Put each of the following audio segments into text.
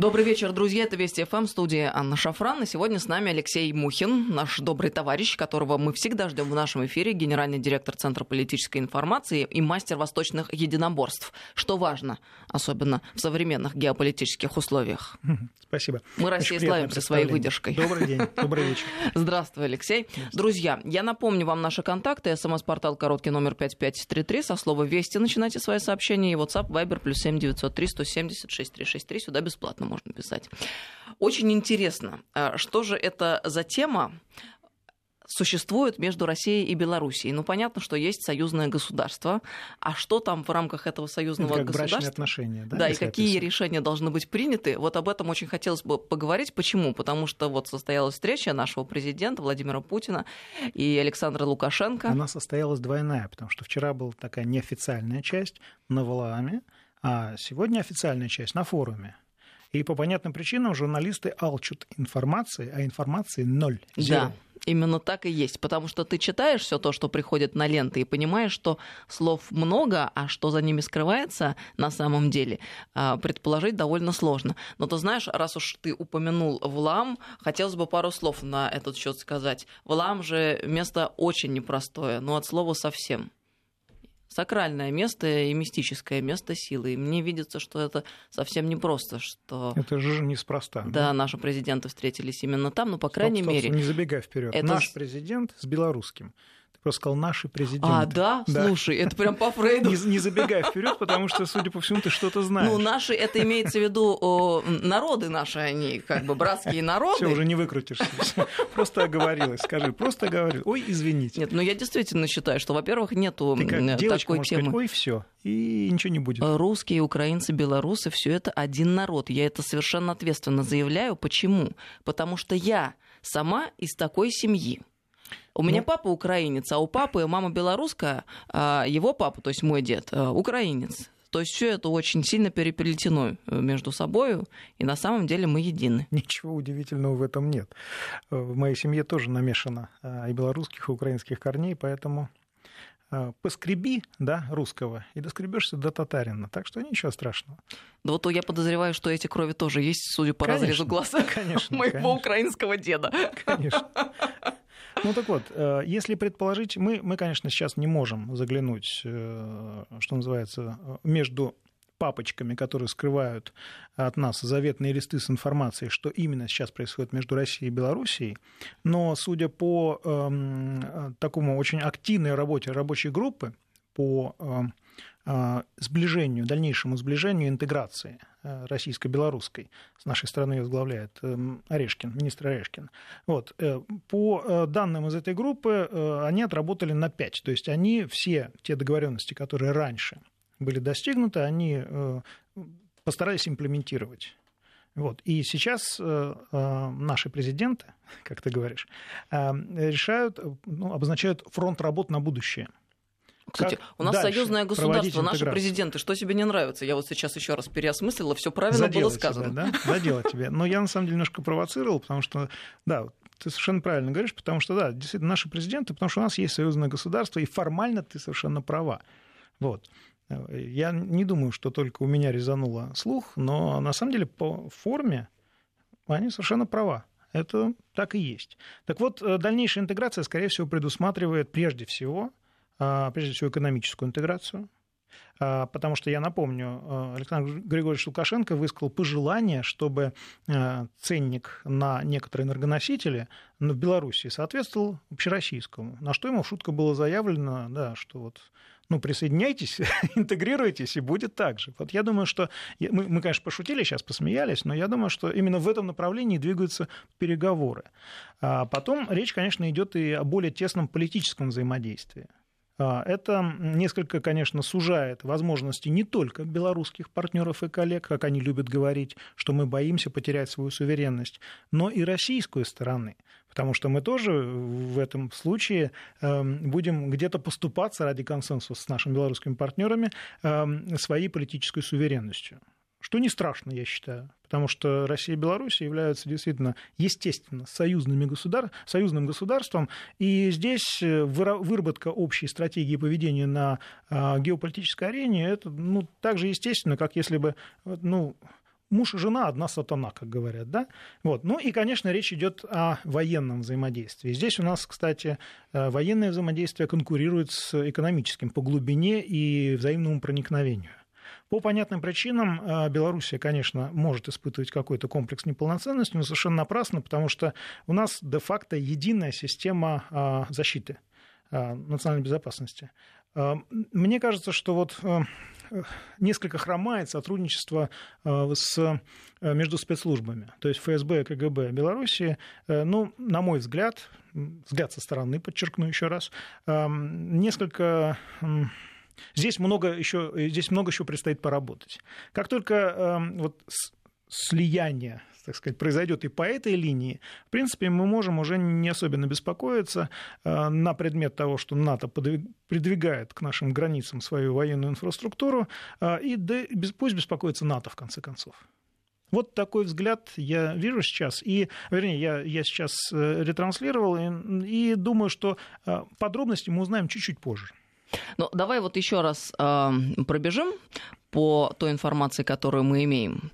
Добрый вечер, друзья. Это Вести ФМ, студия Анна Шафран. И сегодня с нами Алексей Мухин, наш добрый товарищ, которого мы всегда ждем в нашем эфире, генеральный директор Центра политической информации и мастер восточных единоборств. Что важно, особенно в современных геополитических условиях. Спасибо. Мы России славимся своей выдержкой. Добрый день, добрый вечер. Здравствуй, Алексей. Друзья, я напомню вам наши контакты. СМС-портал короткий номер 5533. Со слова «Вести» начинайте свои сообщения. И WhatsApp, Viber, плюс 7903 170 6363. Сюда бесплатно можно писать. Очень интересно, а, что же это за тема? существует между Россией и Белоруссией. Ну, понятно, что есть союзное государство. А что там в рамках этого союзного Это как государства? брачные отношения, да? Да, и какие решения должны быть приняты. Вот об этом очень хотелось бы поговорить. Почему? Потому что вот состоялась встреча нашего президента Владимира Путина и Александра Лукашенко. Она состоялась двойная, потому что вчера была такая неофициальная часть на Валааме, а сегодня официальная часть на форуме. И по понятным причинам журналисты алчут информации, а информации ноль. Да, Zero. именно так и есть. Потому что ты читаешь все то, что приходит на ленты, и понимаешь, что слов много, а что за ними скрывается на самом деле, а, предположить довольно сложно. Но ты знаешь, раз уж ты упомянул Влам, хотелось бы пару слов на этот счет сказать. Влам же место очень непростое, но от слова совсем сакральное место и мистическое место силы. И мне видится, что это совсем непросто, что Это же неспроста. да, наши президенты встретились именно там, но по Стоп, крайней стоп, мере. Не забегай вперед. это Наш президент с белорусским. Просто сказал наши президенты. А, да? Да. Слушай, это прям по Фрейду. Не, не забегай вперед, потому что, судя по всему, ты что-то знаешь. Ну, наши, это имеется в виду о, народы наши, они как бы братские народы. Все, уже не выкрутишься. Просто оговорилась. Скажи, просто оговорилась. Ой, извините. Нет, ну я действительно считаю, что, во-первых, нету Ты как девочка такой темы. сказать, ой, все, и ничего не будет. Русские, украинцы, белорусы, все это один народ. Я это совершенно ответственно заявляю. Почему? Потому что я сама из такой семьи. У меня Ну. папа украинец, а у папы мама белорусская, а его папа, то есть мой дед, а, украинец. То есть все это очень сильно переплетено э, между собой, и на самом деле мы едины. Ничего удивительного в этом нет. Э, В моей семье тоже намешано э, и белорусских, и украинских корней, поэтому э, поскреби, да, русского, и доскребешься до татарина. Так что ничего страшного. Да вот я подозреваю, что эти крови тоже есть, судя по Конечно, разрезу глаз конечно, моего конечно. украинского деда. Конечно. Ну так вот, э, если предположить, мы, мы, конечно, сейчас не можем заглянуть, э, что называется, э, между папочками, которые скрывают от нас заветные листы с информацией, что именно сейчас происходит между Россией и Белоруссией. Но судя по э, такому очень активной работе рабочей группы по э, сближению, дальнейшему сближению, интеграции э, российско-белорусской. С нашей стороны возглавляет эм, Орешкин, министр Орешкин. Вот. э, По э, данным из этой группы, э, они отработали на 5. То есть они все те договоренности, которые раньше были достигнуты, они э, постарались имплементировать. Вот. И сейчас э, э, наши президенты, как ты говоришь, э, решают, э, ну, обозначают фронт работ на будущее. Кстати, Как у нас дальше союзное государство, наши интеграцию? президенты. Что тебе не нравится? Я вот сейчас еще раз переосмыслила, все правильно Задело было тебя, сказано. да? Задело тебя. Но я на самом деле немножко провоцировал, потому что, да, ты совершенно правильно говоришь, потому что, да, действительно, наши президенты, потому что у нас есть союзное государство, и формально ты совершенно права. Вот. Я не думаю, что только у меня резануло слух, но на самом деле по форме они совершенно права. Это так и есть. Так вот, э, дальнейшая интеграция, скорее всего, предусматривает прежде всего, прежде всего, экономическую интеграцию, а, потому что, я напомню, э, Александр Григорьевич Лукашенко высказал пожелание, чтобы ценник на некоторые энергоносители ну, в Беларуси соответствовал общероссийскому. На что ему шутка было заявлено, да, что вот ну, присоединяйтесь, интегрируйтесь, и будет так же. Вот я думаю, что... Мы, мы, конечно, пошутили сейчас, посмеялись, но я думаю, что именно в этом направлении двигаются переговоры. А потом речь, конечно, идет и о более тесном политическом взаимодействии. А, Это несколько, конечно, сужает возможности не только белорусских партнеров и коллег, как они любят говорить, что мы боимся потерять свою суверенность, но и российской стороны. Потому что мы тоже в этом случае эм, будем где-то поступаться ради консенсуса с нашими белорусскими партнерами эм, своей политической суверенностью. Что не страшно, я считаю. Потому что Россия и Беларусь являются действительно, естественно, союзными государ... союзным государством, и здесь э, выработка общей стратегии поведения на а, геополитической арене, это ну, так же естественно, как если бы ну, муж и жена одна сатана, как говорят, да? Вот. Ну и, конечно, речь идет о военном взаимодействии. Здесь у нас, кстати, э, военное взаимодействие конкурирует с экономическим по глубине и взаимному проникновению. По понятным причинам э, Белоруссия, конечно, может испытывать какой-то комплекс неполноценности, но совершенно напрасно, потому что у нас де-факто единая система э, защиты национальной безопасности. Мне кажется, что вот несколько хромает сотрудничество э, с, э, между спецслужбами, то есть ФСБ и КГБ Беларуси, э, ну, на мой взгляд, взгляд со стороны, подчеркну еще раз, несколько Здесь много еще, здесь много еще предстоит поработать. Как только вот слияние так сказать, произойдет и по этой линии, в принципе, мы можем уже не особенно беспокоиться э, на предмет того, что НАТО придвигает к нашим границам свою военную инфраструктуру, э, и пусть беспокоится НАТО, в конце концов. Вот такой взгляд я вижу сейчас, и, вернее, я, я сейчас э, ретранслировал, и, и думаю, что подробности мы узнаем чуть-чуть позже. Ну, давай вот еще раз э, пробежим по той информации, которую мы имеем.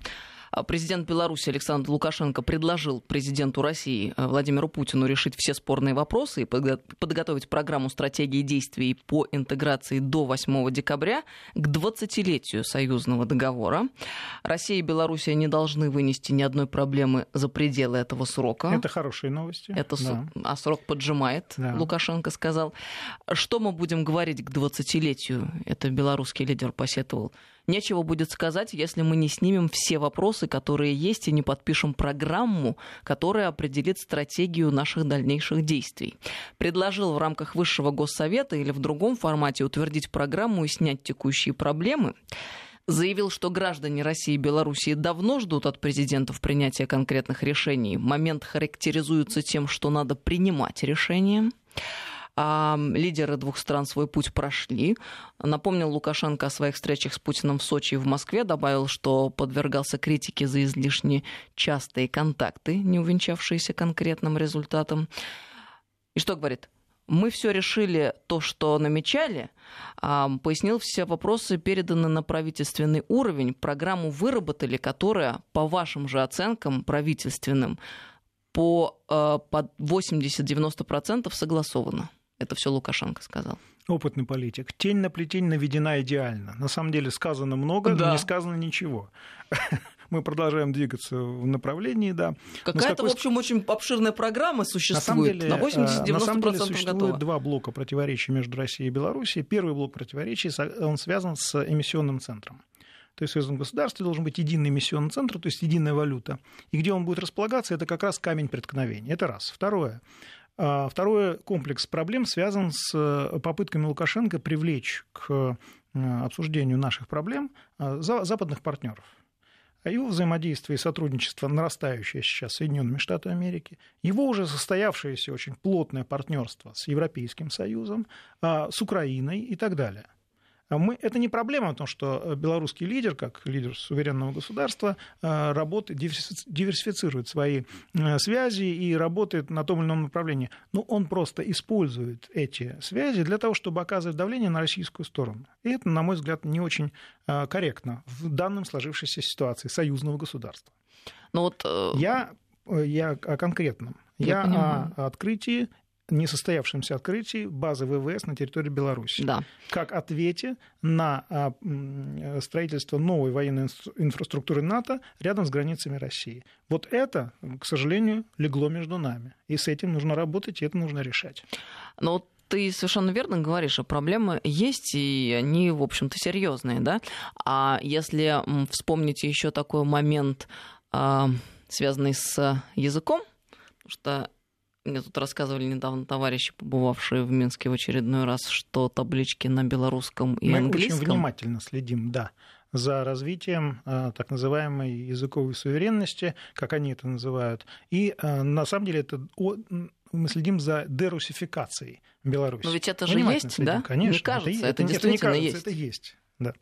А президент Беларуси Александр Лукашенко предложил президенту России э, Владимиру Путину решить все спорные вопросы и подготовить программу стратегии действий по интеграции до 8 декабря к 20-летию союзного договора. Россия и Белоруссия не должны вынести ни одной проблемы за пределы этого срока. Это хорошие новости. Это да. А срок поджимает, да. Лукашенко сказал. Что мы будем говорить к 20-летию? Это белорусский лидер посетовал нечего будет сказать, если мы не снимем все вопросы, которые есть, и не подпишем программу, которая определит стратегию наших дальнейших действий. Предложил в рамках Высшего Госсовета или в другом формате утвердить программу и снять текущие проблемы заявил, что граждане России и Белоруссии давно ждут от президентов принятия конкретных решений. Момент характеризуется тем, что надо принимать решения. А лидеры двух стран свой путь прошли. Напомнил Лукашенко о своих встречах с Путиным в Сочи и в Москве, добавил, что подвергался критике за излишне частые контакты, не увенчавшиеся конкретным результатом. И что говорит? Мы все решили то, что намечали. Пояснил, все вопросы переданы на правительственный уровень. Программу выработали, которая, по вашим же оценкам правительственным, по, э, по 80-90% согласована. Это все Лукашенко сказал. Опытный политик. Тень на плетень наведена идеально. На самом деле сказано много, да. но не сказано ничего. Мы продолжаем двигаться в направлении, да. Какая-то, какой... в общем, очень обширная программа существует. На, самом деле, на 80-90% на самом деле существует готова. два блока противоречий между Россией и Белоруссией. Первый блок противоречий, он связан с эмиссионным центром. То есть в союзном государстве должен быть единый эмиссионный центр, то есть единая валюта. И где он будет располагаться, это как раз камень преткновения. Это раз. Второе. А второй комплекс проблем связан с э, попытками Лукашенко привлечь к э, обсуждению наших проблем э, западных партнеров. Его взаимодействие и сотрудничество, нарастающее сейчас с Соединенными Штатами Америки, его уже состоявшееся очень плотное партнерство с Европейским Союзом, а, с Украиной и так далее. А мы, это не проблема, потому что э, белорусский лидер, как лидер суверенного государства, э, работает, диверсифицирует свои э, связи и работает на том или ином направлении. Но он просто использует эти связи для того, чтобы оказывать давление на российскую сторону. И это, на мой взгляд, не очень корректно в данном сложившейся ситуации союзного государства. Но ну вот, я, я о конкретном. Я, я о открытии несостоявшемся открытии базы ВВС на территории Беларуси. Да. Как ответе на а, строительство новой военной инфраструктуры НАТО рядом с границами России. Вот это, к сожалению, легло между нами. И с этим нужно работать, и это нужно решать. Но ты совершенно верно говоришь, а проблемы есть, и они, в общем-то, серьезные, да? А если вспомнить еще такой момент, а, связанный с языком, что мне тут рассказывали недавно товарищи, побывавшие в Минске в очередной раз, что таблички на белорусском и Мы английском. Мы очень внимательно следим, да, за развитием э, так называемой языковой суверенности, как они это называют. И э, на самом деле это мы следим за дерусификацией Беларуси. Но ведь это же есть, следим, да? Конечно. Не кажется, это, это, это действительно не кажется, есть. Это есть, да.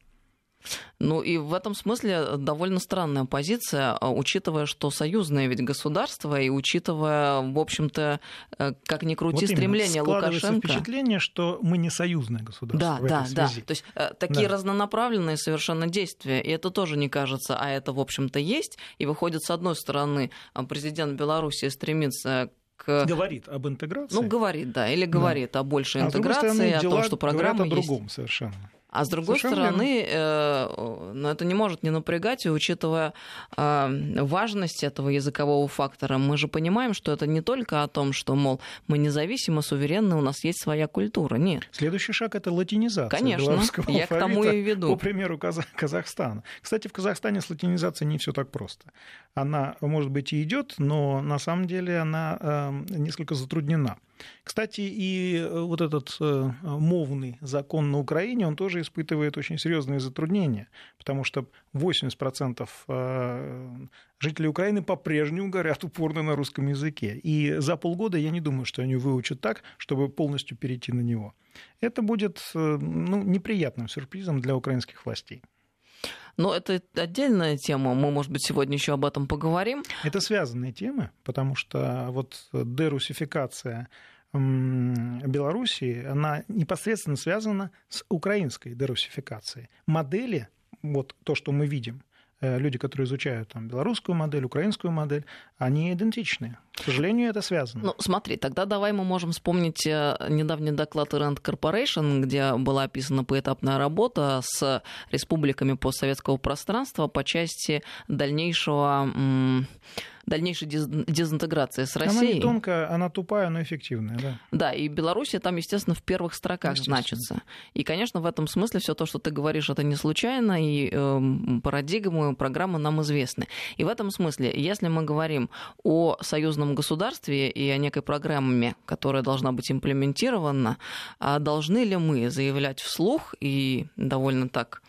Ну и в этом смысле довольно странная позиция, а, учитывая, что союзное ведь государство, и учитывая, в общем-то, э, как ни крути, вот стремление Лукашенко... впечатление, что мы не союзное государство да, в да, этой да. связи. То есть э, такие да. разнонаправленные совершенно действия, и это тоже не кажется, а это, в общем-то, есть. И выходит, с одной стороны, президент Беларуси стремится к... Говорит об интеграции. Ну, говорит, да, или говорит да. о большей а интеграции, стороны, о том, что программа о другом есть. совершенно. А с другой Совершенно стороны, э, ну, это не может не напрягать, и учитывая э, важность этого языкового фактора, мы же понимаем, что это не только о том, что, мол, мы независимы, суверенны, у нас есть своя культура. Нет. Следующий шаг это латинизация. Конечно, я к тому и веду. По примеру Казах- Казахстана. Кстати, в Казахстане с латинизацией не все так просто. Она, может быть, и идет, но на самом деле она э, несколько затруднена. Кстати, и э, вот этот э, мовный закон на Украине, он тоже испытывает очень серьезные затруднения, потому что 80% э, жителей Украины по-прежнему говорят упорно на русском языке. И за полгода я не думаю, что они выучат так, чтобы полностью перейти на него. Это будет ну, неприятным сюрпризом для украинских властей. Но это отдельная тема, мы, может быть, сегодня еще об этом поговорим. Это связанные темы, потому что вот дерусификация Белоруссии, она непосредственно связана с украинской дерусификацией. Модели, вот то, что мы видим, люди, которые изучают там, белорусскую модель, украинскую модель, они идентичны. К сожалению, это связано. Ну, смотри, тогда давай мы можем вспомнить э, недавний доклад Rand Corporation, где была описана поэтапная работа с республиками постсоветского пространства по части дальнейшего дальнейшей дезинтеграции с Россией. Она не тонкая, она тупая, но эффективная, да. Да, и Белоруссия там, естественно, в первых строках значится. И, конечно, в этом смысле все то, что ты говоришь, это не случайно, и э, парадигмы, программы нам известны. И в этом смысле, если мы говорим о союзном государстве и о некой программе, которая должна быть имплементирована, а должны ли мы заявлять вслух и довольно так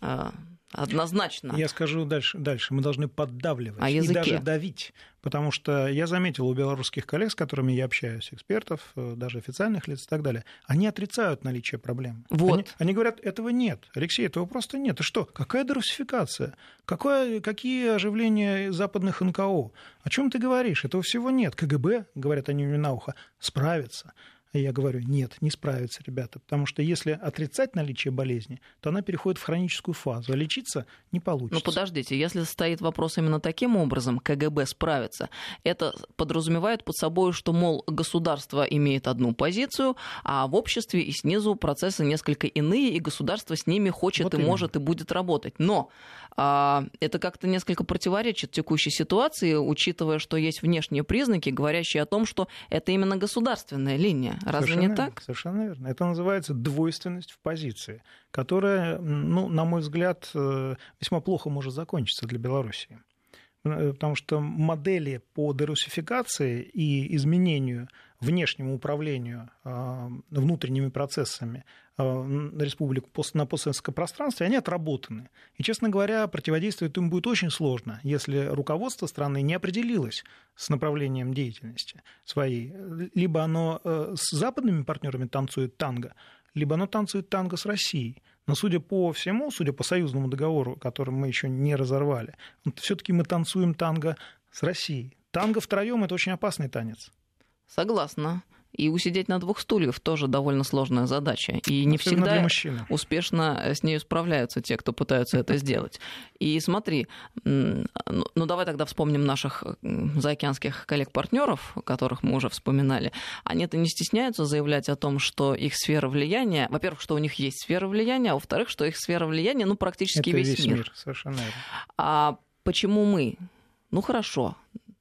а, Однозначно. Я скажу дальше. дальше. Мы должны поддавливать а и даже давить. Потому что я заметил у белорусских коллег, с которыми я общаюсь, экспертов, э, даже официальных лиц и так далее, они отрицают наличие проблем. Вот. Они, они говорят, этого нет. Алексей, этого просто нет. И что? Какая дерусификация? Какое, какие оживления западных НКО? О чем ты говоришь? Этого всего нет. КГБ, говорят они мне на ухо, справится. И я говорю, нет, не справится, ребята, потому что если отрицать наличие болезни, то она переходит в хроническую фазу, а лечиться не получится. Ну подождите, если стоит вопрос именно таким образом, КГБ справится, это подразумевает под собой, что, мол, государство имеет одну позицию, а в обществе и снизу процессы несколько иные, и государство с ними хочет вот и именно. может и будет работать. Но а, это как-то несколько противоречит текущей ситуации, учитывая, что есть внешние признаки, говорящие о том, что это именно государственная линия. Разве совершенно не так? Совершенно верно. Это называется двойственность в позиции, которая, ну, на мой взгляд, э, весьма плохо может закончиться для Белоруссии. Э, потому что модели по дерусификации и изменению внешнему управлению э, внутренними процессами республик на постсоветском пространстве, они отработаны. И, честно говоря, противодействовать им будет очень сложно, если руководство страны не определилось с направлением деятельности своей. Либо оно с западными партнерами танцует танго, либо оно танцует танго с Россией. Но судя по всему, судя по союзному договору, который мы еще не разорвали, все-таки мы танцуем танго с Россией. Танго втроем это очень опасный танец. Согласна. И усидеть на двух стульях тоже довольно сложная задача. И не всегда успешно с ней справляются те, кто пытаются это сделать. И смотри, ну, ну давай тогда вспомним наших заокеанских коллег-партнеров, которых мы уже вспоминали. Они-то не стесняются заявлять о том, что их сфера влияния, во-первых, что у них есть сфера влияния, а во-вторых, что их сфера влияния, ну, практически это весь, весь мир. мир. Совершенно верно. А почему мы? Ну хорошо,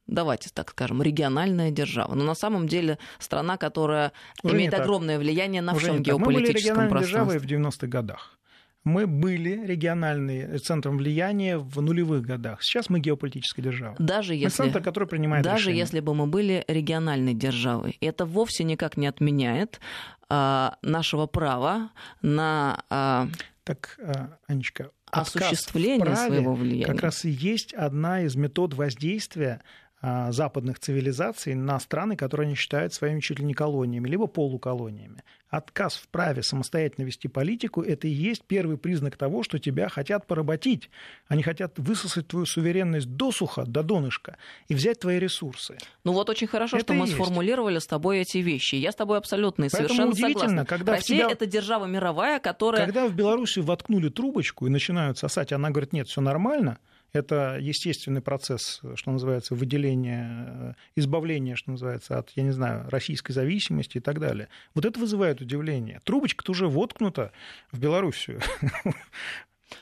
давайте так скажем, региональная держава. Но на самом деле страна, которая Уже имеет огромное влияние на Уже всем геополитическом Мы были региональной пространстве. державой в 90-х годах. Мы были региональным центром влияния в нулевых годах. Сейчас мы геополитическая держава. Даже мы если, центр, который принимает даже решения. если бы мы были региональной державой, это вовсе никак не отменяет а, нашего права на а, так, Анечка, осуществление праве своего влияния. как раз и есть одна из метод воздействия а, западных цивилизаций на страны, которые они считают своими чуть ли не колониями, либо полуколониями. Отказ в праве самостоятельно вести политику – это и есть первый признак того, что тебя хотят поработить. Они хотят высосать твою суверенность досуха, до донышка, и взять твои ресурсы. Ну вот очень хорошо, это что мы есть. сформулировали с тобой эти вещи. Я с тобой абсолютно и совершенно согласна. Когда Россия тебя... – это держава мировая, которая… Когда в Беларуси воткнули трубочку и начинают сосать, она говорит, нет, все нормально – это естественный процесс, что называется, выделения, избавления, что называется, от, я не знаю, российской зависимости и так далее. Вот это вызывает удивление. Трубочка-то уже воткнута в Белоруссию.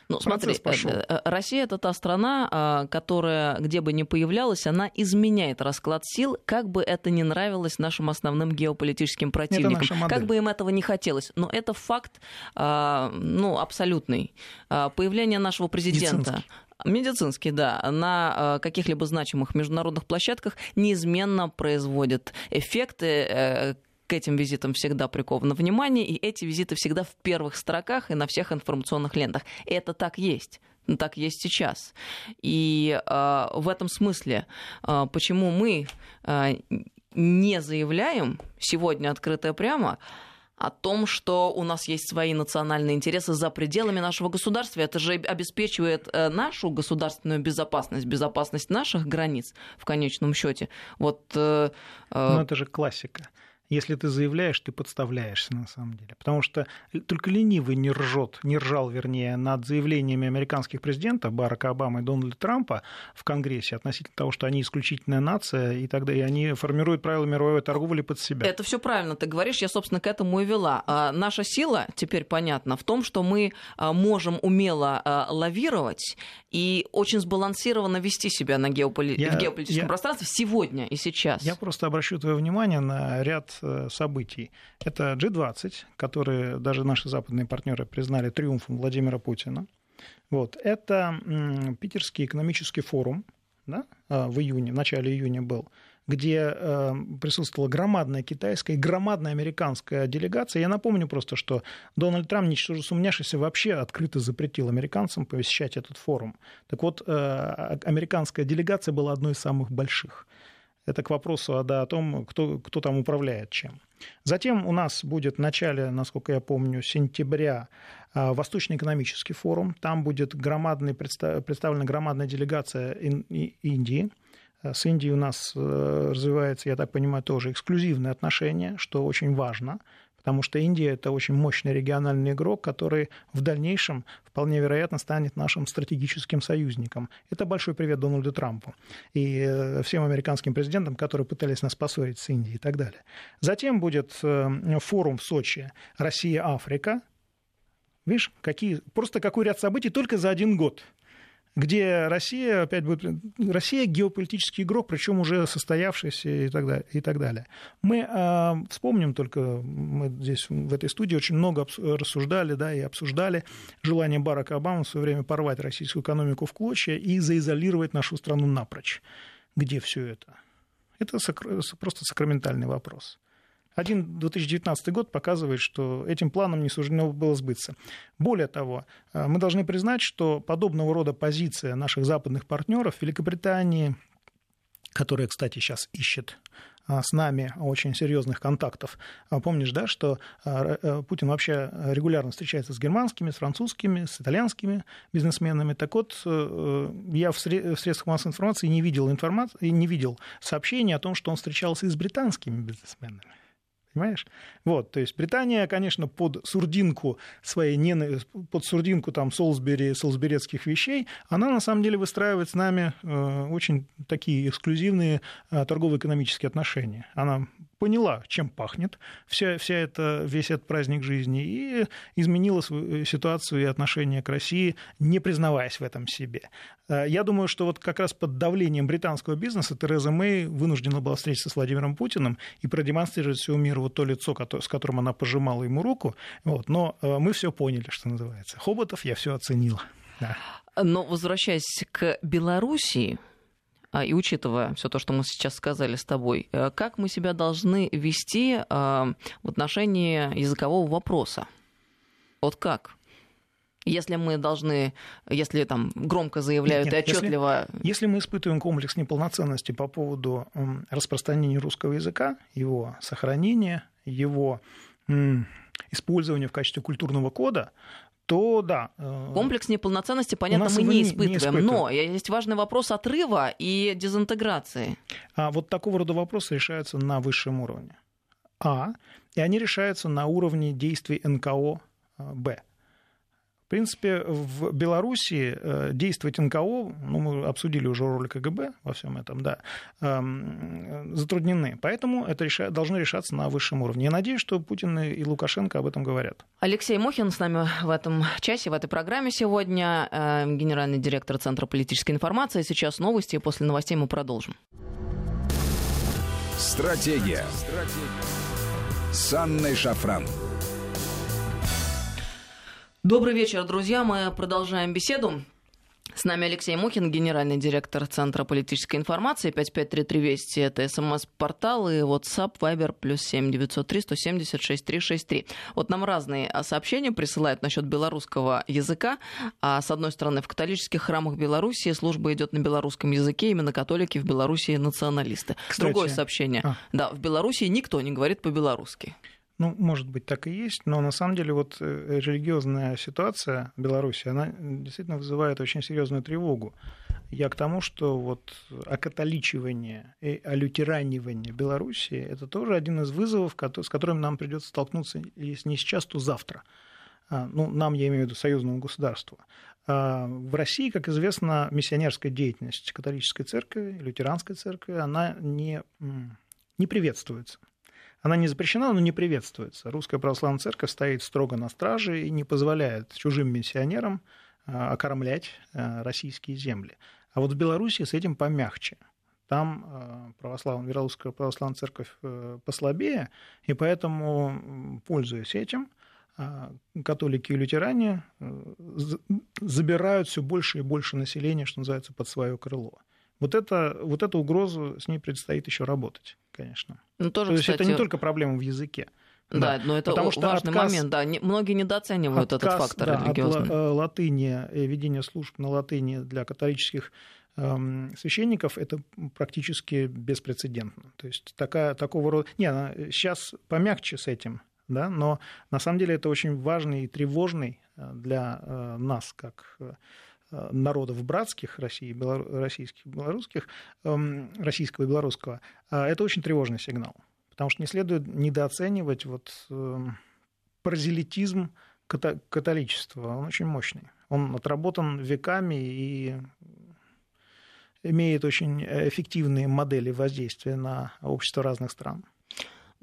Ну, смотри, пошел. Э, э, Россия это та страна, а, которая, где бы ни появлялась, она изменяет расклад сил, как бы это ни нравилось нашим основным геополитическим противникам, как бы им этого не хотелось. Но это факт, а, ну, абсолютный. А, появление нашего президента. Медицинский. Медицинский, да, на каких-либо значимых международных площадках неизменно производит эффекты, э, к этим визитам всегда приковано внимание, и эти визиты всегда в первых строках и на всех информационных лентах. Это так есть так есть сейчас. И э, в этом смысле, э, почему мы э, не заявляем сегодня открыто и прямо о том, что у нас есть свои национальные интересы за пределами нашего государства. Это же обеспечивает э, нашу государственную безопасность, безопасность наших границ в конечном счете. Вот, э, э... Ну, это же классика. Если ты заявляешь, ты подставляешься на самом деле. Потому что только ленивый не ржет, не ржал, вернее, над заявлениями американских президентов Барака Обамы и Дональда Трампа в Конгрессе относительно того, что они исключительная нация, и тогда и они формируют правила мировой торговли под себя. Это все правильно ты говоришь, я, собственно, к этому и вела. А наша сила, теперь понятно, в том, что мы а, можем умело а, лавировать и очень сбалансированно вести себя на геополи... я, в геополитическом я, пространстве сегодня и сейчас. Я просто обращу твое внимание на ряд событий. Это G20, которые даже наши западные партнеры признали триумфом Владимира Путина. Вот. Это Питерский экономический форум да, э, в июне, в начале июня был, где э, присутствовала громадная китайская и громадная американская делегация. Я напомню просто, что Дональд Трамп, ничтоже сумняшися, вообще открыто запретил американцам посещать этот форум. Так вот, американская делегация была одной из самых больших. Это к вопросу да, о том, кто, кто там управляет чем. Затем у нас будет в начале, насколько я помню, сентября а, Восточный экономический форум. Там будет громадный, представлена громадная делегация Индии. А, с Индией у нас э, развивается, я так понимаю, тоже эксклюзивные отношения, что очень важно потому что Индия это очень мощный региональный игрок, который в дальнейшем вполне вероятно станет нашим стратегическим союзником. Это большой привет Дональду Трампу и э, всем американским президентам, которые пытались нас поссорить с Индией и так далее. Затем будет э, форум в Сочи «Россия-Африка». Видишь, какие, просто какой ряд событий только за один год – где Россия опять будет... Россия геополитический игрок, причем уже состоявшийся и так далее. И так далее. Мы э, вспомним только, мы здесь в этой студии очень много рассуждали да, и обсуждали желание Барака Обамы в свое время порвать российскую экономику в клочья и заизолировать нашу страну напрочь. Где все это? Это просто сакраментальный вопрос. Один 2019 год показывает, что этим планом не суждено было сбыться. Более того, э, мы должны признать, что подобного рода позиция наших западных партнеров Великобритании, которая, кстати, сейчас ищет э, с нами очень серьезных контактов. А помнишь, да, что э, Путин вообще регулярно встречается с германскими, с французскими, с итальянскими бизнесменами. Так вот, я в средствах массовой информации не видел, информации, не видел сообщений о том, что он встречался и с британскими бизнесменами. Понимаешь? Вот, то есть Британия, конечно, под сурдинку своей ненависти, под сурдинку там Солсбери, солсберецких вещей, она на самом деле выстраивает с нами э, очень такие эксклюзивные э, торгово-экономические отношения. Она поняла, чем пахнет вся, вся это, весь этот праздник жизни, и изменила свою э, ситуацию и отношение к России, не признаваясь в этом себе. Э, я думаю, что вот как раз под давлением британского бизнеса Тереза Мэй вынуждена была встретиться с Владимиром Путиным и продемонстрировать всему миру вот то лицо, с которым она пожимала ему руку. Вот. Но э, мы все поняли, что называется. Хоботов я все оценила. Да. Но возвращаясь к Белоруссии, и учитывая все то, что мы сейчас сказали с тобой, э, как мы себя должны вести а, в отношении языкового вопроса? Вот как? Если мы должны, если там громко заявляют нет, нет, и отчетливо... Если, если мы испытываем комплекс неполноценности по поводу распространения русского языка, его сохранения, его использования в качестве культурного кода, то да. Э, Комплекс неполноценности, понятно, мы не испытываем, не испытываем. Но есть важный вопрос отрыва и дезинтеграции. А вот такого рода вопросы решаются на высшем уровне. А. И они решаются на уровне действий НКО э, Б. В принципе, в Беларуси э, действовать НКО, ну, мы обсудили уже роль КГБ во всем этом, да, эм, затруднены. Поэтому это реша... должно решаться на высшем уровне. Я надеюсь, что Путин и Лукашенко об этом говорят. Алексей Мохин с нами в этом часе, в этой программе сегодня, э, генеральный директор Центра политической информации. Сейчас новости, и после новостей мы продолжим. Стратегия. Стратегия. С Анной Шафран. Добрый вечер, друзья. Мы продолжаем беседу. С нами Алексей Мухин, генеральный директор Центра политической информации. 553320 – это смс-портал и WhatsApp, Viber, плюс 7 903 176 363. Вот нам разные сообщения присылают насчет белорусского языка. А с одной стороны, в католических храмах Беларуси служба идет на белорусском языке, именно католики в Беларуси националисты. Кстати, Другое сообщение. А. Да, в Беларуси никто не говорит по-белорусски. Ну, может быть, так и есть, но на самом деле вот э, религиозная ситуация в Беларуси, она действительно вызывает очень серьезную тревогу. Я к тому, что вот окатоличивание и алютиранивание Беларуси – это тоже один из вызовов, с которым нам придется столкнуться, если не сейчас, то завтра. А, ну, нам, я имею в виду, союзному государству. А, в России, как известно, миссионерская деятельность католической церкви, лютеранской церкви, она не, не приветствуется. Она не запрещена, но не приветствуется. Русская православная церковь стоит строго на страже и не позволяет чужим миссионерам а, окормлять а, российские земли. А вот в Беларуси с этим помягче. Там а, православная, Белорусская православная церковь э, послабее, и поэтому, пользуясь этим, католики и лютеране э, забирают все больше и больше населения, что называется, под свое крыло. Вот, это, вот эту угрозу с ней предстоит еще работать, конечно. Ну, тоже, То есть кстати... это не только проблема в языке. Да, да, но это Потому что важный отказ, момент. Да, не, многие недооценивают отказ, этот фактор да, религиозный. От э, латыни, э, ведение служб на латыни для католических эм, священников это практически беспрецедентно. То есть такая, такого рода... Не, сейчас помягче с этим, да, но на самом деле это очень важный и тревожный э, для нас, как народов братских России, российских, белорусских, эм, российского и белорусского, э, это очень тревожный сигнал. Потому что не следует недооценивать вот эм, паразелитизм католичества. Он очень мощный. Он отработан веками и имеет очень эффективные модели воздействия на общество разных стран.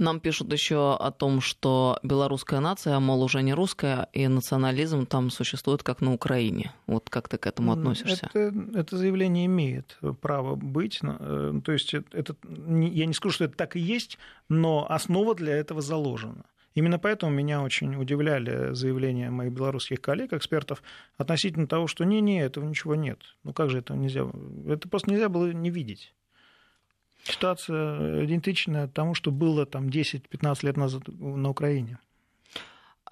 Нам пишут еще о том, что белорусская нация, мол, уже не русская, и национализм там существует как на Украине. Вот как ты к этому относишься? Это, это заявление имеет право быть. Э, то есть это, я не скажу, что это так и есть, но основа для этого заложена. Именно поэтому меня очень удивляли заявления моих белорусских коллег, экспертов, относительно того, что не-не, этого ничего нет. Ну как же этого нельзя? Это просто нельзя было не видеть. Ситуация идентична тому, что было там 10-15 лет назад на Украине.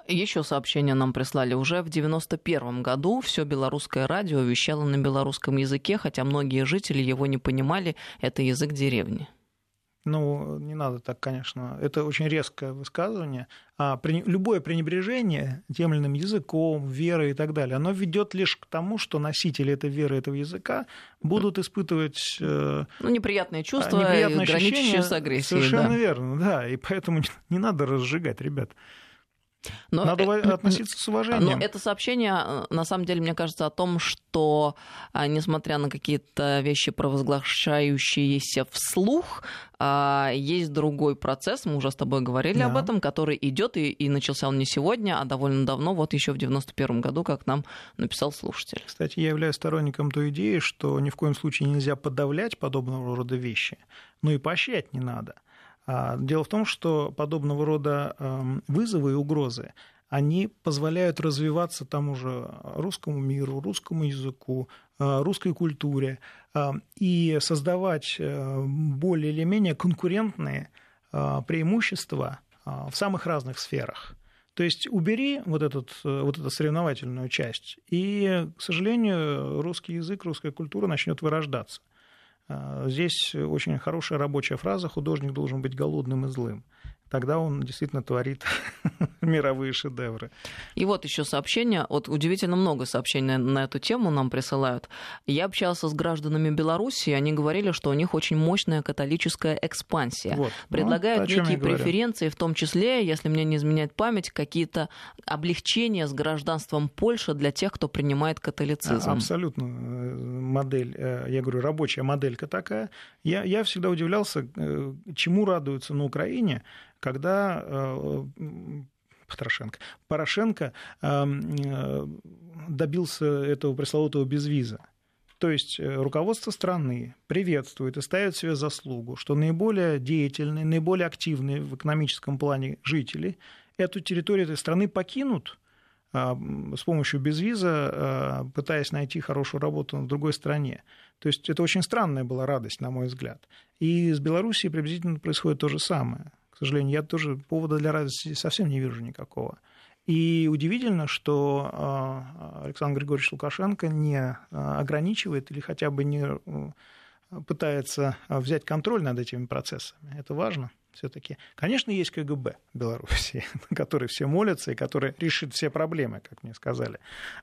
Еще сообщение нам прислали. Уже в 91 году все белорусское радио вещало на белорусском языке, хотя многие жители его не понимали. Это язык деревни. Ну, не надо так, конечно. Это очень резкое высказывание. А при... любое пренебрежение тем или иным языком, верой и так далее, оно ведет лишь к тому, что носители этой веры, этого языка будут испытывать э... ну, неприятные чувства, неприятные граничащие с агрессией. Совершенно да. верно, да. И поэтому не надо разжигать, ребят. Но Надо э, относиться с уважением. Но это сообщение, э, на самом деле, мне кажется, о том, что, а, несмотря на какие-то вещи, провозглашающиеся вслух, а, есть другой процесс, мы уже с тобой говорили да. об этом, который идет и, и начался он не сегодня, а довольно давно, вот еще в 91 году, как нам написал слушатель. Кстати, я являюсь сторонником той идеи, что ни в коем случае нельзя подавлять подобного рода вещи, но и поощрять не надо – дело в том, что подобного рода эм, вызовы и угрозы, они позволяют развиваться тому же русскому миру, русскому языку, э, русской культуре э, и создавать э, более или менее конкурентные преимущества в самых разных сферах. То есть убери вот, этот, вот эту соревновательную часть, и, к сожалению, русский язык, русская культура начнет вырождаться. Здесь очень хорошая рабочая фраза «художник должен быть голодным и злым» тогда он действительно творит мировые шедевры. И вот еще сообщение, вот удивительно много сообщений на эту тему нам присылают. Я общался с гражданами Беларуси, они говорили, что у них очень мощная католическая экспансия. Вот. Ну, Предлагают ну, некие преференции, в том числе, если мне не изменяет память, какие-то облегчения с гражданством Польши для тех, кто принимает католицизм. Абсолютно э, модель, э, я говорю, рабочая моделька такая. Я, я всегда удивлялся, э, чему радуются на Украине, когда э, Порошенко, Порошенко э, добился этого пресловутого безвиза. То есть э, руководство страны приветствует и ставит себе заслугу, что наиболее деятельные, наиболее активные в экономическом плане жители эту территорию этой страны покинут с помощью безвиза, пытаясь найти хорошую работу в другой стране. То есть это очень странная была радость, на мой взгляд. И с Белоруссией приблизительно происходит то же самое сожалению, я тоже повода для радости совсем не вижу никакого. И удивительно, что а, Александр Григорьевич Лукашенко не а, ограничивает или хотя бы не пытается взять контроль над этими процессами. Это важно все-таки. Конечно, есть КГБ Беларуси, на который все молятся и который решит все проблемы, как мне сказали,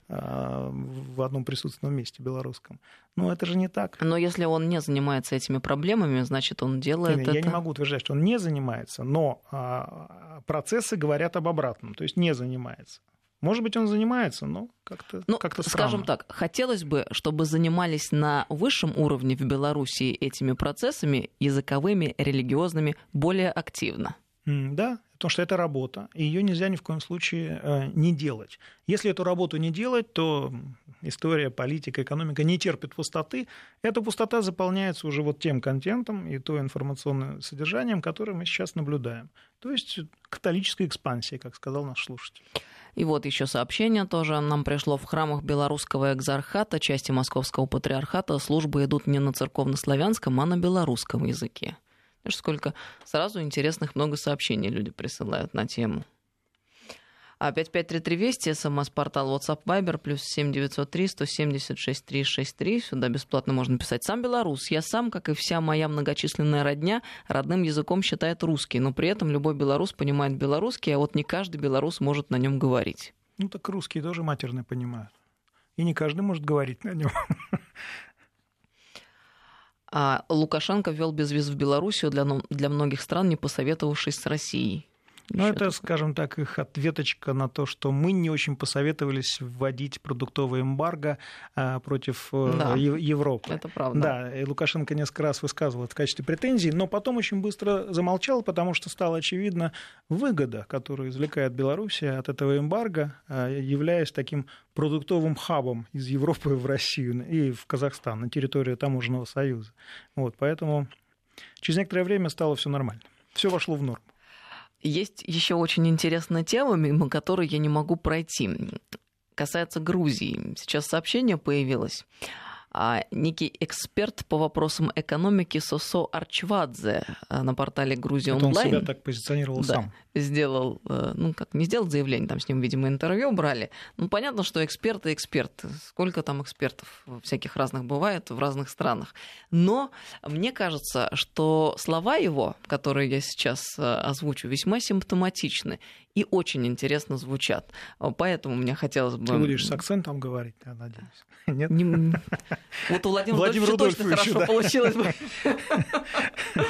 а, в одном присутственном месте белорусском. Но это же не так. Но если он не занимается этими проблемами, значит, он делает Я это... не могу утверждать, что он не занимается, но а, процессы говорят об обратном, то есть не занимается. Может быть, он занимается, но как-то ну, как скажем так, хотелось бы, чтобы занимались на высшем уровне в Белоруссии этими процессами языковыми, религиозными более активно. Да, потому что это работа, и ее нельзя ни в коем случае э, не делать. Если эту работу не делать, то история, политика, экономика не терпит пустоты. Эта пустота заполняется уже вот тем контентом и то информационным содержанием, которое мы сейчас наблюдаем. То есть католическая экспансия, как сказал наш слушатель. И вот еще сообщение тоже нам пришло в храмах белорусского экзархата, части московского патриархата, службы идут не на церковнославянском, а на белорусском языке. Знаешь, сколько сразу интересных много сообщений люди присылают на тему. А 5533 Вести, смс-портал WhatsApp Viber, плюс 7903 176 363. Сюда бесплатно можно писать. Сам белорус. Я сам, как и вся моя многочисленная родня, родным языком считает русский. Но при этом любой белорус понимает белорусский, а вот не каждый белорус может на нем говорить. Ну так русские тоже матерные понимают. И не каждый может говорить на нем. А Лукашенко ввел безвиз в Белоруссию для, для многих стран, не посоветовавшись с Россией. Ну, это, скажем так, их ответочка на то, что мы не очень посоветовались вводить продуктовое эмбарго а, против э, да, Европы. Это правда. Да, и Лукашенко несколько раз высказывал это в качестве претензий, но потом очень быстро замолчал, потому что стало очевидно выгода, которую извлекает Белоруссия от этого эмбарго, а, являясь таким продуктовым хабом из Европы в Россию и в Казахстан, на территорию таможенного союза. Вот, поэтому через некоторое время стало все нормально. Все вошло в норму. Есть еще очень интересная тема, мимо которой я не могу пройти. Касается Грузии. Сейчас сообщение появилось а некий эксперт по вопросам экономики Сосо Арчвадзе а, на портале Грузия онлайн. Он себя так позиционировал да, сам. Сделал, э, ну как, не сделал заявление, там с ним, видимо, интервью брали. Ну понятно, что эксперт и эксперт. Сколько там экспертов всяких разных бывает в разных странах. Но мне кажется, что слова его, которые я сейчас э, озвучу, весьма симптоматичны и очень интересно звучат. Поэтому мне хотелось бы... Ты будешь с акцентом говорить, я надеюсь. Нет? Не... Вот у Владимира, Владимира Рудольфовича точно хорошо да. получилось бы.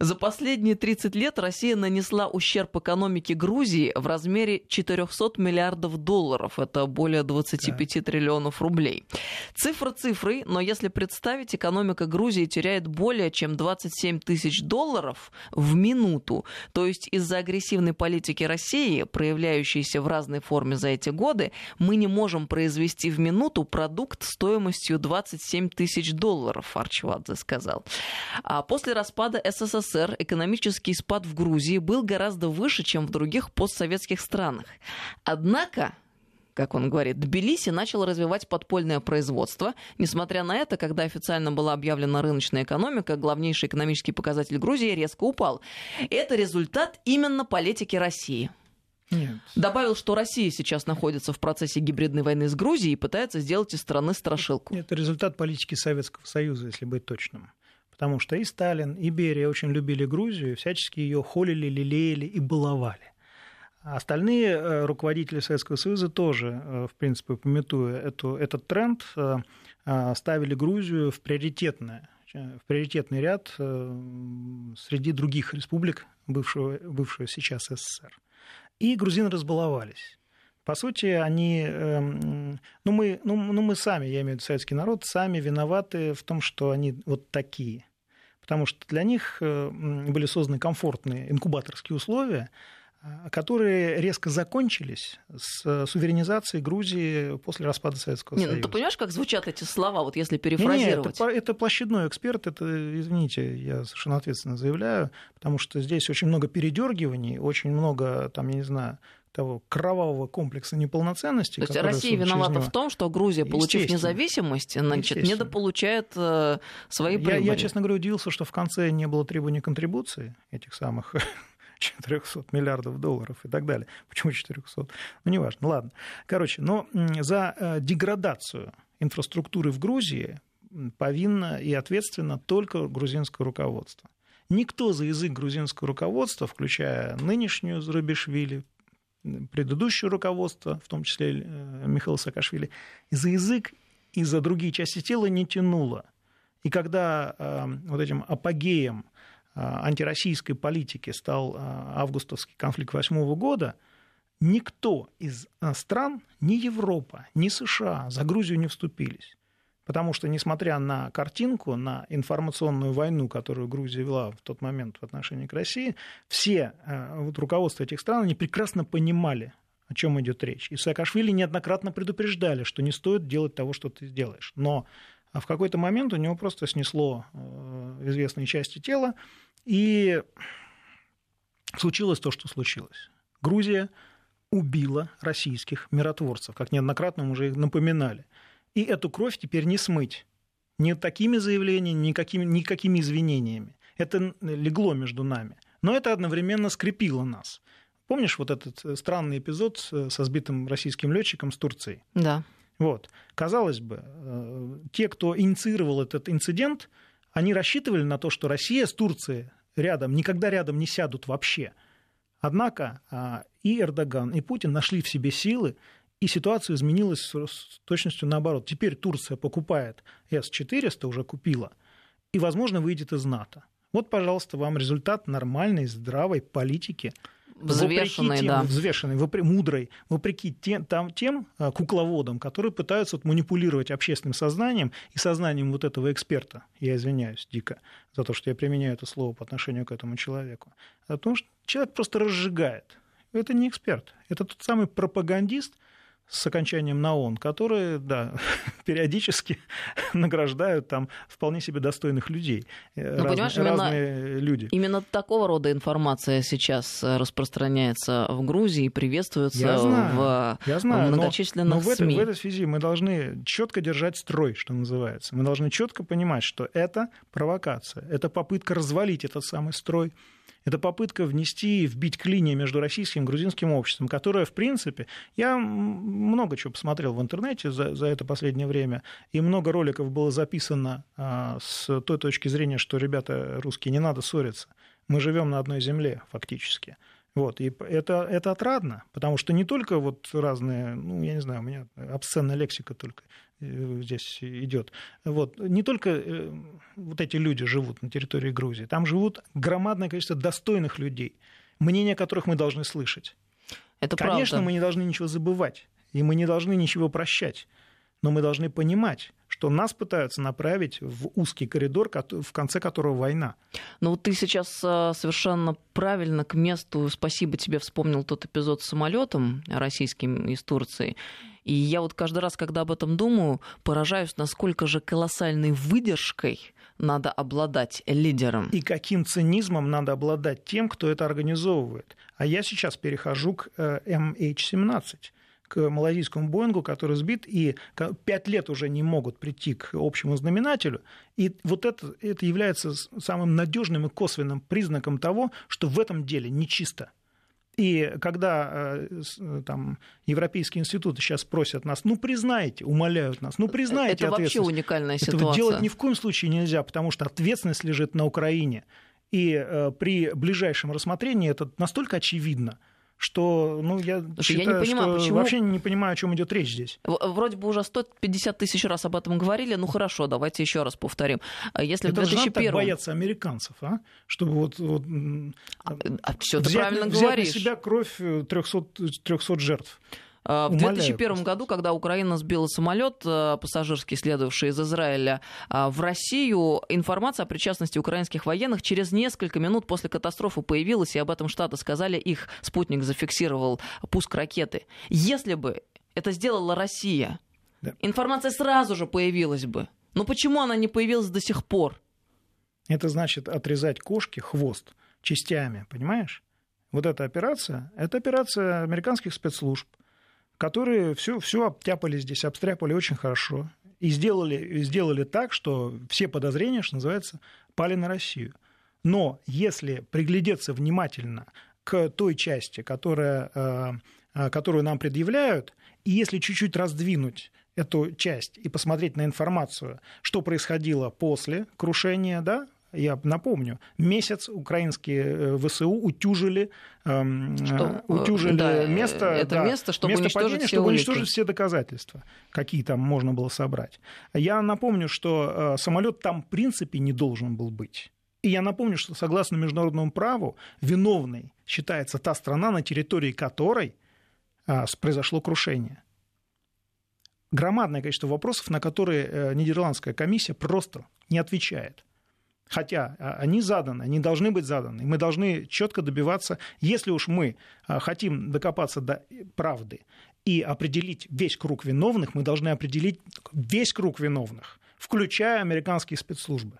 За последние 30 лет Россия нанесла ущерб экономике Грузии в размере 400 миллиардов долларов. Это более 25 да. триллионов рублей. Цифра цифрой, но если представить, экономика Грузии теряет более чем 27 тысяч долларов в минуту. То есть из-за агрессивной политики России, проявляющейся в разной форме за эти годы, мы не можем произвести в минуту продукт стоимостью 27 тысяч долларов, Арчвадзе сказал. А после распада СССР СССР экономический спад в Грузии был гораздо выше, чем в других постсоветских странах. Однако как он говорит, Тбилиси начал развивать подпольное производство. Несмотря на это, когда официально была объявлена рыночная экономика, главнейший экономический показатель Грузии резко упал. Это результат именно политики России. Нет. Добавил, что Россия сейчас находится в процессе гибридной войны с Грузией и пытается сделать из страны страшилку. Это результат политики Советского Союза, если быть точным. Потому что и Сталин, и Берия очень любили Грузию, всячески ее холили, лелеяли и баловали. Остальные э, руководители Советского Союза тоже, э, в принципе, пометуя эту, этот тренд, э, ставили Грузию в приоритетное в приоритетный ряд среди других республик бывшего, бывшего сейчас СССР. И грузины разбаловались. По сути, они, эм, ну мы, ну, ну мы сами, я имею в виду советский народ, сами виноваты в том, что они вот такие. Потому что для них были созданы комфортные инкубаторские условия, а, которые резко закончились с суверенизацией Грузии после распада Советского Не, Союза. Ну, ты понимаешь, как звучат эти слова, вот если перефразировать? Не, не, это, это площадной эксперт, это, извините, я совершенно ответственно заявляю, потому что здесь очень много передергиваний, очень много, там, я не знаю, того кровавого комплекса неполноценности. То есть Россия виновата в том, что Грузия, получив независимость, значит, недополучает э, свои прибыли. Я, честно говоря, удивился, что в конце не было требований контрибуции этих самых 400 миллиардов долларов и так далее. Почему 400? Ну, неважно. Ладно. Короче, но за э, деградацию инфраструктуры в Грузии повинно и ответственно только грузинское руководство. Никто за язык грузинского руководства, включая нынешнюю Зарубишвили, предыдущее руководство, в том числе э, Михаила Саакашвили, за язык и за другие части тела не тянуло. И когда э, вот этим апогеем а, антироссийской политики стал августовский конфликт восьмого года, никто из стран, ни Европа, ни США за Грузию не вступились. Потому что, несмотря на картинку, на информационную войну, которую Грузия вела в тот момент в отношении к России, все вот, руководство этих стран, они прекрасно понимали, о чем идет речь. И Саакашвили неоднократно предупреждали, что не стоит делать того, что ты сделаешь. Но в какой-то момент у него просто снесло э, известные части тела, и случилось то, что случилось. Грузия убила российских миротворцев, как неоднократно мы уже их напоминали. И эту кровь теперь не смыть ни такими заявлениями, ни какими, никакими извинениями. Это легло между нами. Но это одновременно скрепило нас. Помнишь вот этот э, странный эпизод со сбитым российским летчиком с Турцией? Да. Вот. Казалось бы, э, те, кто инициировал этот инцидент, они рассчитывали на то, что Россия с Турцией рядом, никогда рядом не сядут вообще. Однако а, и Эрдоган, и Путин нашли в себе силы, и ситуация изменилась с точностью наоборот. Теперь Турция покупает С-400, уже купила, и, возможно, выйдет из НАТО. Вот, пожалуйста, вам результат нормальной, здравой политики взвешенной, вопреки да. взвешенной, вопре, мудрой, вопреки тем, там, тем а, кукловодам, которые пытаются вот, манипулировать общественным сознанием и сознанием вот этого эксперта. Я извиняюсь дико за то, что я применяю это слово по отношению к этому человеку. Потому что человек просто разжигает. Это не эксперт, это тот самый пропагандист, с окончанием на «он», которые, да, периодически награждают там вполне себе достойных людей. Э, ну, Раз, разные люди. Именно такого рода информация сейчас э, распространяется в Грузии и приветствуется я знаю, в я знаю, многочисленных но, но в, этой, в этой связи мы должны четко держать строй, что называется. Мы должны четко понимать, что это провокация, это попытка развалить этот самый строй, это попытка внести, вбить клинья между российским и грузинским обществом, которое, в принципе, я много чего посмотрел в интернете за, за это последнее время, и много роликов было записано а, с той точки зрения, что, ребята русские, не надо ссориться. Мы живем на одной земле, фактически. Вот, и это, это отрадно, потому что не только вот разные, ну, я не знаю, у меня обсценная лексика только здесь идет. Вот, не только э, вот эти люди живут на территории Грузии, там живут громадное количество достойных людей, мнения которых мы должны слышать. Это Конечно, правда. мы не должны ничего забывать, и мы не должны ничего прощать, но мы должны понимать, что нас пытаются направить в узкий коридор, в конце которого война. Ну вот ты сейчас э, совершенно правильно к месту, спасибо тебе, вспомнил тот эпизод с самолетом российским из Турции. И я вот каждый раз, когда об этом думаю, поражаюсь, насколько же колоссальной выдержкой надо обладать лидером. И каким цинизмом надо обладать тем, кто это организовывает. А я сейчас перехожу к MH17 э, к малазийскому Боингу, который сбит, и пять лет уже не могут прийти к общему знаменателю. И вот это, это является самым надежным и косвенным признаком того, что в этом деле нечисто. И когда э, там, европейские институты сейчас просят нас, ну признайте, умоляют нас, ну признайте Это вообще уникальная ситуация. Этого делать ни в коем случае нельзя, потому что ответственность лежит на Украине. И э, при ближайшем рассмотрении это настолько очевидно, что, ну, я Слушай, считаю, я не понимаю, что почему... вообще не понимаю, о чем идет речь здесь. Вроде бы уже 150 тысяч раз об этом говорили, ну хорошо, давайте еще раз повторим. А если Это в 2001... же боятся американцев, а? Чтобы вот, вот а, а все ты правильно взять говоришь. на себя кровь 300, 300 жертв. А, в 2001 просто. году, когда Украина сбила самолет э, пассажирский, следовавший из Израиля а, в Россию, информация о причастности украинских военных через несколько минут после катастрофы появилась, и об этом Штаты сказали, их спутник зафиксировал пуск ракеты. Если бы это сделала Россия, да. информация сразу же появилась бы. Но почему она не появилась до сих пор? Это значит отрезать кошке хвост частями, понимаешь? Вот эта операция, это операция американских спецслужб которые все, все обтяпали здесь, обстряпали очень хорошо. И сделали, сделали так, что все подозрения, что называется, пали на Россию. Но если приглядеться внимательно к той части, которая, э, э, которую нам предъявляют, и если чуть-чуть раздвинуть эту часть и посмотреть на информацию, что происходило после крушения, да, я напомню, месяц украинские э, ВСУ утюжили, эм, что, э, утюжили да, место, это да, место, чтобы, место уничтожить, падения, все чтобы уничтожить все доказательства, какие там можно было собрать. Я напомню, что э, самолет там в принципе не должен был быть. И я напомню, что согласно международному праву виновной считается та страна, на территории которой произошло крушение. Громадное количество вопросов, на которые Нидерландская комиссия просто не отвечает. Хотя а, они заданы, они должны быть заданы. Мы должны четко добиваться, если уж мы а, хотим докопаться до правды и определить весь круг виновных, мы должны определить весь круг виновных, включая американские спецслужбы.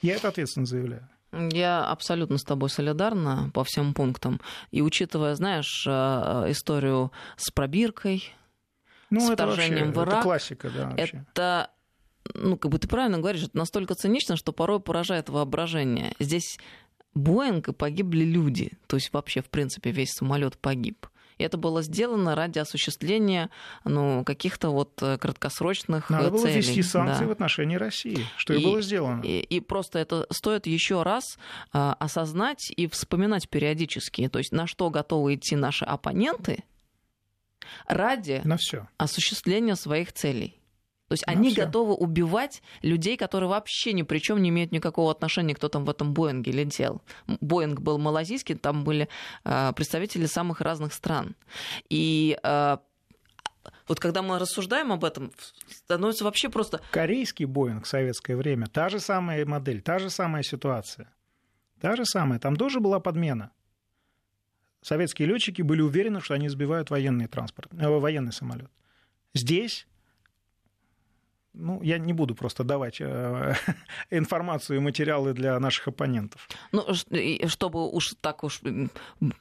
Я это ответственно заявляю. Я абсолютно с тобой солидарна по всем пунктам. И учитывая, знаешь, а, историю с пробиркой, ну, с вторжением вообще, в Ирак, это классика, да. Вообще. Это ну, как бы ты правильно говоришь, это настолько цинично, что порой поражает воображение. Здесь Боинг и погибли люди. То есть вообще, в принципе, весь самолет погиб. И это было сделано ради осуществления ну, каких-то вот э, краткосрочных Надо целей. было ввести санкции да. в отношении России, что и, и было сделано. И, и просто это стоит еще раз а, осознать и вспоминать периодически, то есть на что готовы идти наши оппоненты ради на осуществления своих целей. То есть ну, они все. готовы убивать людей, которые вообще ни при чем не имеют никакого отношения, кто там в этом Боинге летел. Боинг был малазийский, там были э, представители самых разных стран. И э, вот когда мы рассуждаем об этом, становится вообще просто... Корейский Боинг в советское время, та же самая модель, та же самая ситуация. Та же самая. Там тоже была подмена. Советские летчики были уверены, что они сбивают военный транспорт, э, военный самолет. Здесь ну, я не буду просто давать э, информацию и материалы для наших оппонентов. Ну, чтобы уж так уж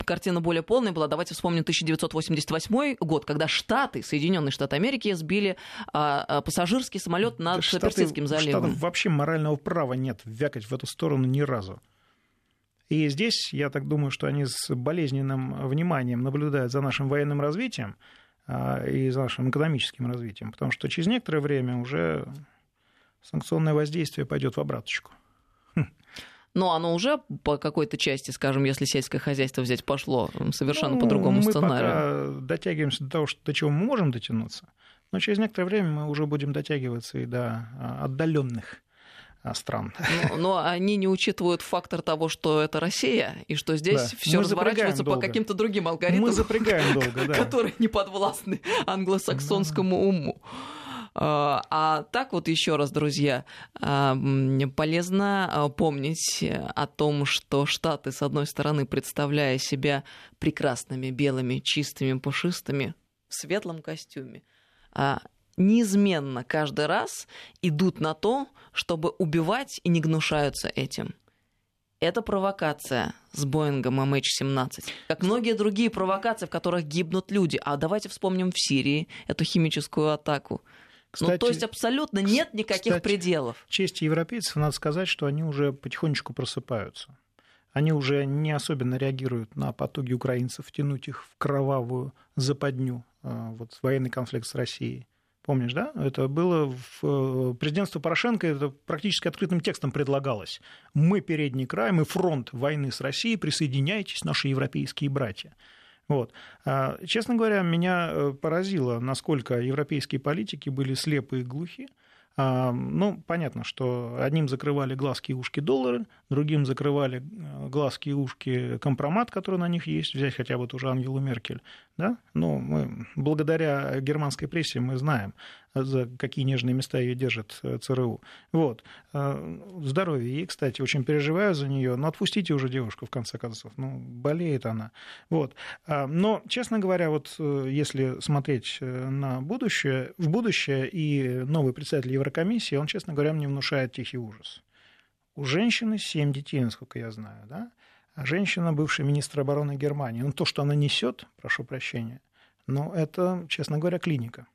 картина более полная была, давайте вспомним 1988 год, когда Штаты, Соединенные Штаты Америки, сбили а, пассажирский самолет над да Персидским заливом. Штатов вообще морального права нет вякать в эту сторону ни разу. И здесь, я так думаю, что они с болезненным вниманием наблюдают за нашим военным развитием, и за нашим экономическим развитием, потому что через некоторое время уже санкционное воздействие пойдет в обраточку. Но оно уже по какой-то части, скажем, если сельское хозяйство взять, пошло совершенно ну, по другому мы сценарию. Мы пока дотягиваемся до того, что, до чего мы можем дотянуться, но через некоторое время мы уже будем дотягиваться и до а, отдаленных а, стран. Но, но они не учитывают фактор того, что это Россия, и что здесь да. все разворачивается по каким-то другим алгоритмам, Мы запрягаем долго, да. которые не подвластны англосаксонскому уму. А, а так вот еще раз, друзья, а, полезно помнить о том, что Штаты, с одной стороны, представляя себя прекрасными, белыми, чистыми, пушистыми, в светлом костюме, неизменно каждый раз идут на то, чтобы убивать и не гнушаются этим. Это провокация с Боингом MH17. Как многие другие провокации, в которых гибнут люди. А давайте вспомним в Сирии эту химическую атаку. Кстати, ну, то есть абсолютно нет никаких кстати, пределов. В честь европейцев надо сказать, что они уже потихонечку просыпаются Они уже не особенно реагируют на потуги украинцев втянуть их в кровавую западню, э, вот военный конфликт с Россией. Помнишь, да? Это было в э, президентство Порошенко, это практически открытым текстом предлагалось. Мы передний край, мы фронт войны с Россией, присоединяйтесь, наши европейские братья. Вот. А, честно говоря, меня э, поразило, насколько европейские политики были слепы и глухи. А, ну, понятно, что одним закрывали глазки и ушки доллары, другим закрывали э, глазки и ушки компромат, который на них есть, взять хотя бы ту же Ангелу Меркель. Да? Ну, мы, благодаря германской прессе мы знаем, за какие нежные места ее держит э, ЦРУ. Вот. Э, здоровье ей, кстати, очень переживаю за нее, но отпустите уже девушку, в конце концов. Ну, болеет она. Вот. А, но, честно говоря, вот э, если смотреть на будущее, в будущее и новый представитель Еврокомиссии, он, честно говоря, мне внушает тихий ужас. У женщины семь детей, насколько я знаю, да? А женщина, бывший министр обороны Германии, ну, то, что она несет, прошу прощения, но это, честно говоря, клиника.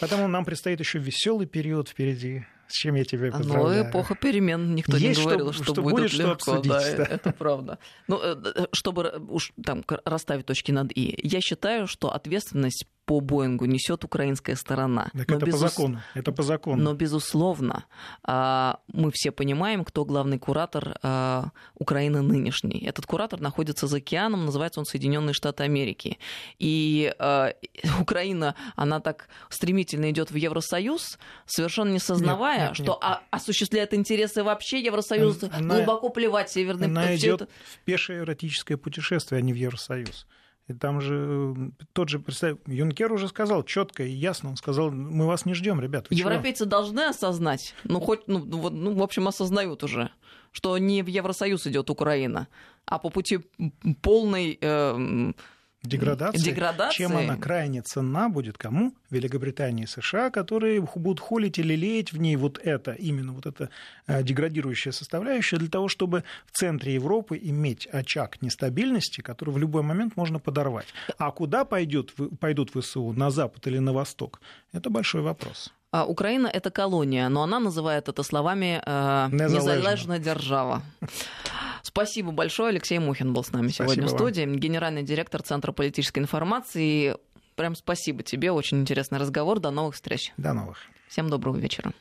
Поэтому нам предстоит еще веселый период впереди. С чем я тебя ну, поздравляю. Ну, эпоха перемен. Никто Есть не говорил, что, что, что будет, будет легко. Что обсудить, да, да. Это правда. Ну, э, э, чтобы уж там расставить точки над «и», я считаю, что ответственность по Боингу несет украинская сторона. Так но это безус... по закону. Это по закону. Но, безусловно, а, мы все понимаем, кто главный куратор а, Украины нынешний. Этот куратор находится за океаном, называется он Соединенные Штаты Америки. И а, Украина, она так стремительно идет в Евросоюз, совершенно не сознавая, нет, нет, что нет. осуществляет интересы вообще Евросоюза, она, глубоко плевать Северный Она идет это... в пешее эротическое путешествие, а не в Евросоюз. И там же тот же представитель Юнкер уже сказал четко и ясно, он сказал, мы вас не ждем, ребят. Европейцы чего? должны осознать, ну хоть, ну, вот, ну, в общем, осознают уже, что не в Евросоюз идет Украина, а по пути полной э, деградации, деградации, чем она крайне ценна будет кому? Великобритании и США, которые будут холить или леять в ней вот это, именно вот это э, деградирующая составляющая, для того, чтобы в центре Европы иметь очаг нестабильности, который в любой момент можно подорвать. А куда пойдет, пойдут ВСУ, на запад или на восток, это большой вопрос. А Украина это колония, но она называет это словами э, незалежная держава. Спасибо большое. Алексей Мухин был с нами спасибо сегодня в студии, вам. генеральный директор Центра политической информации. Прям спасибо тебе. Очень интересный разговор. До новых встреч. До новых. Всем доброго вечера.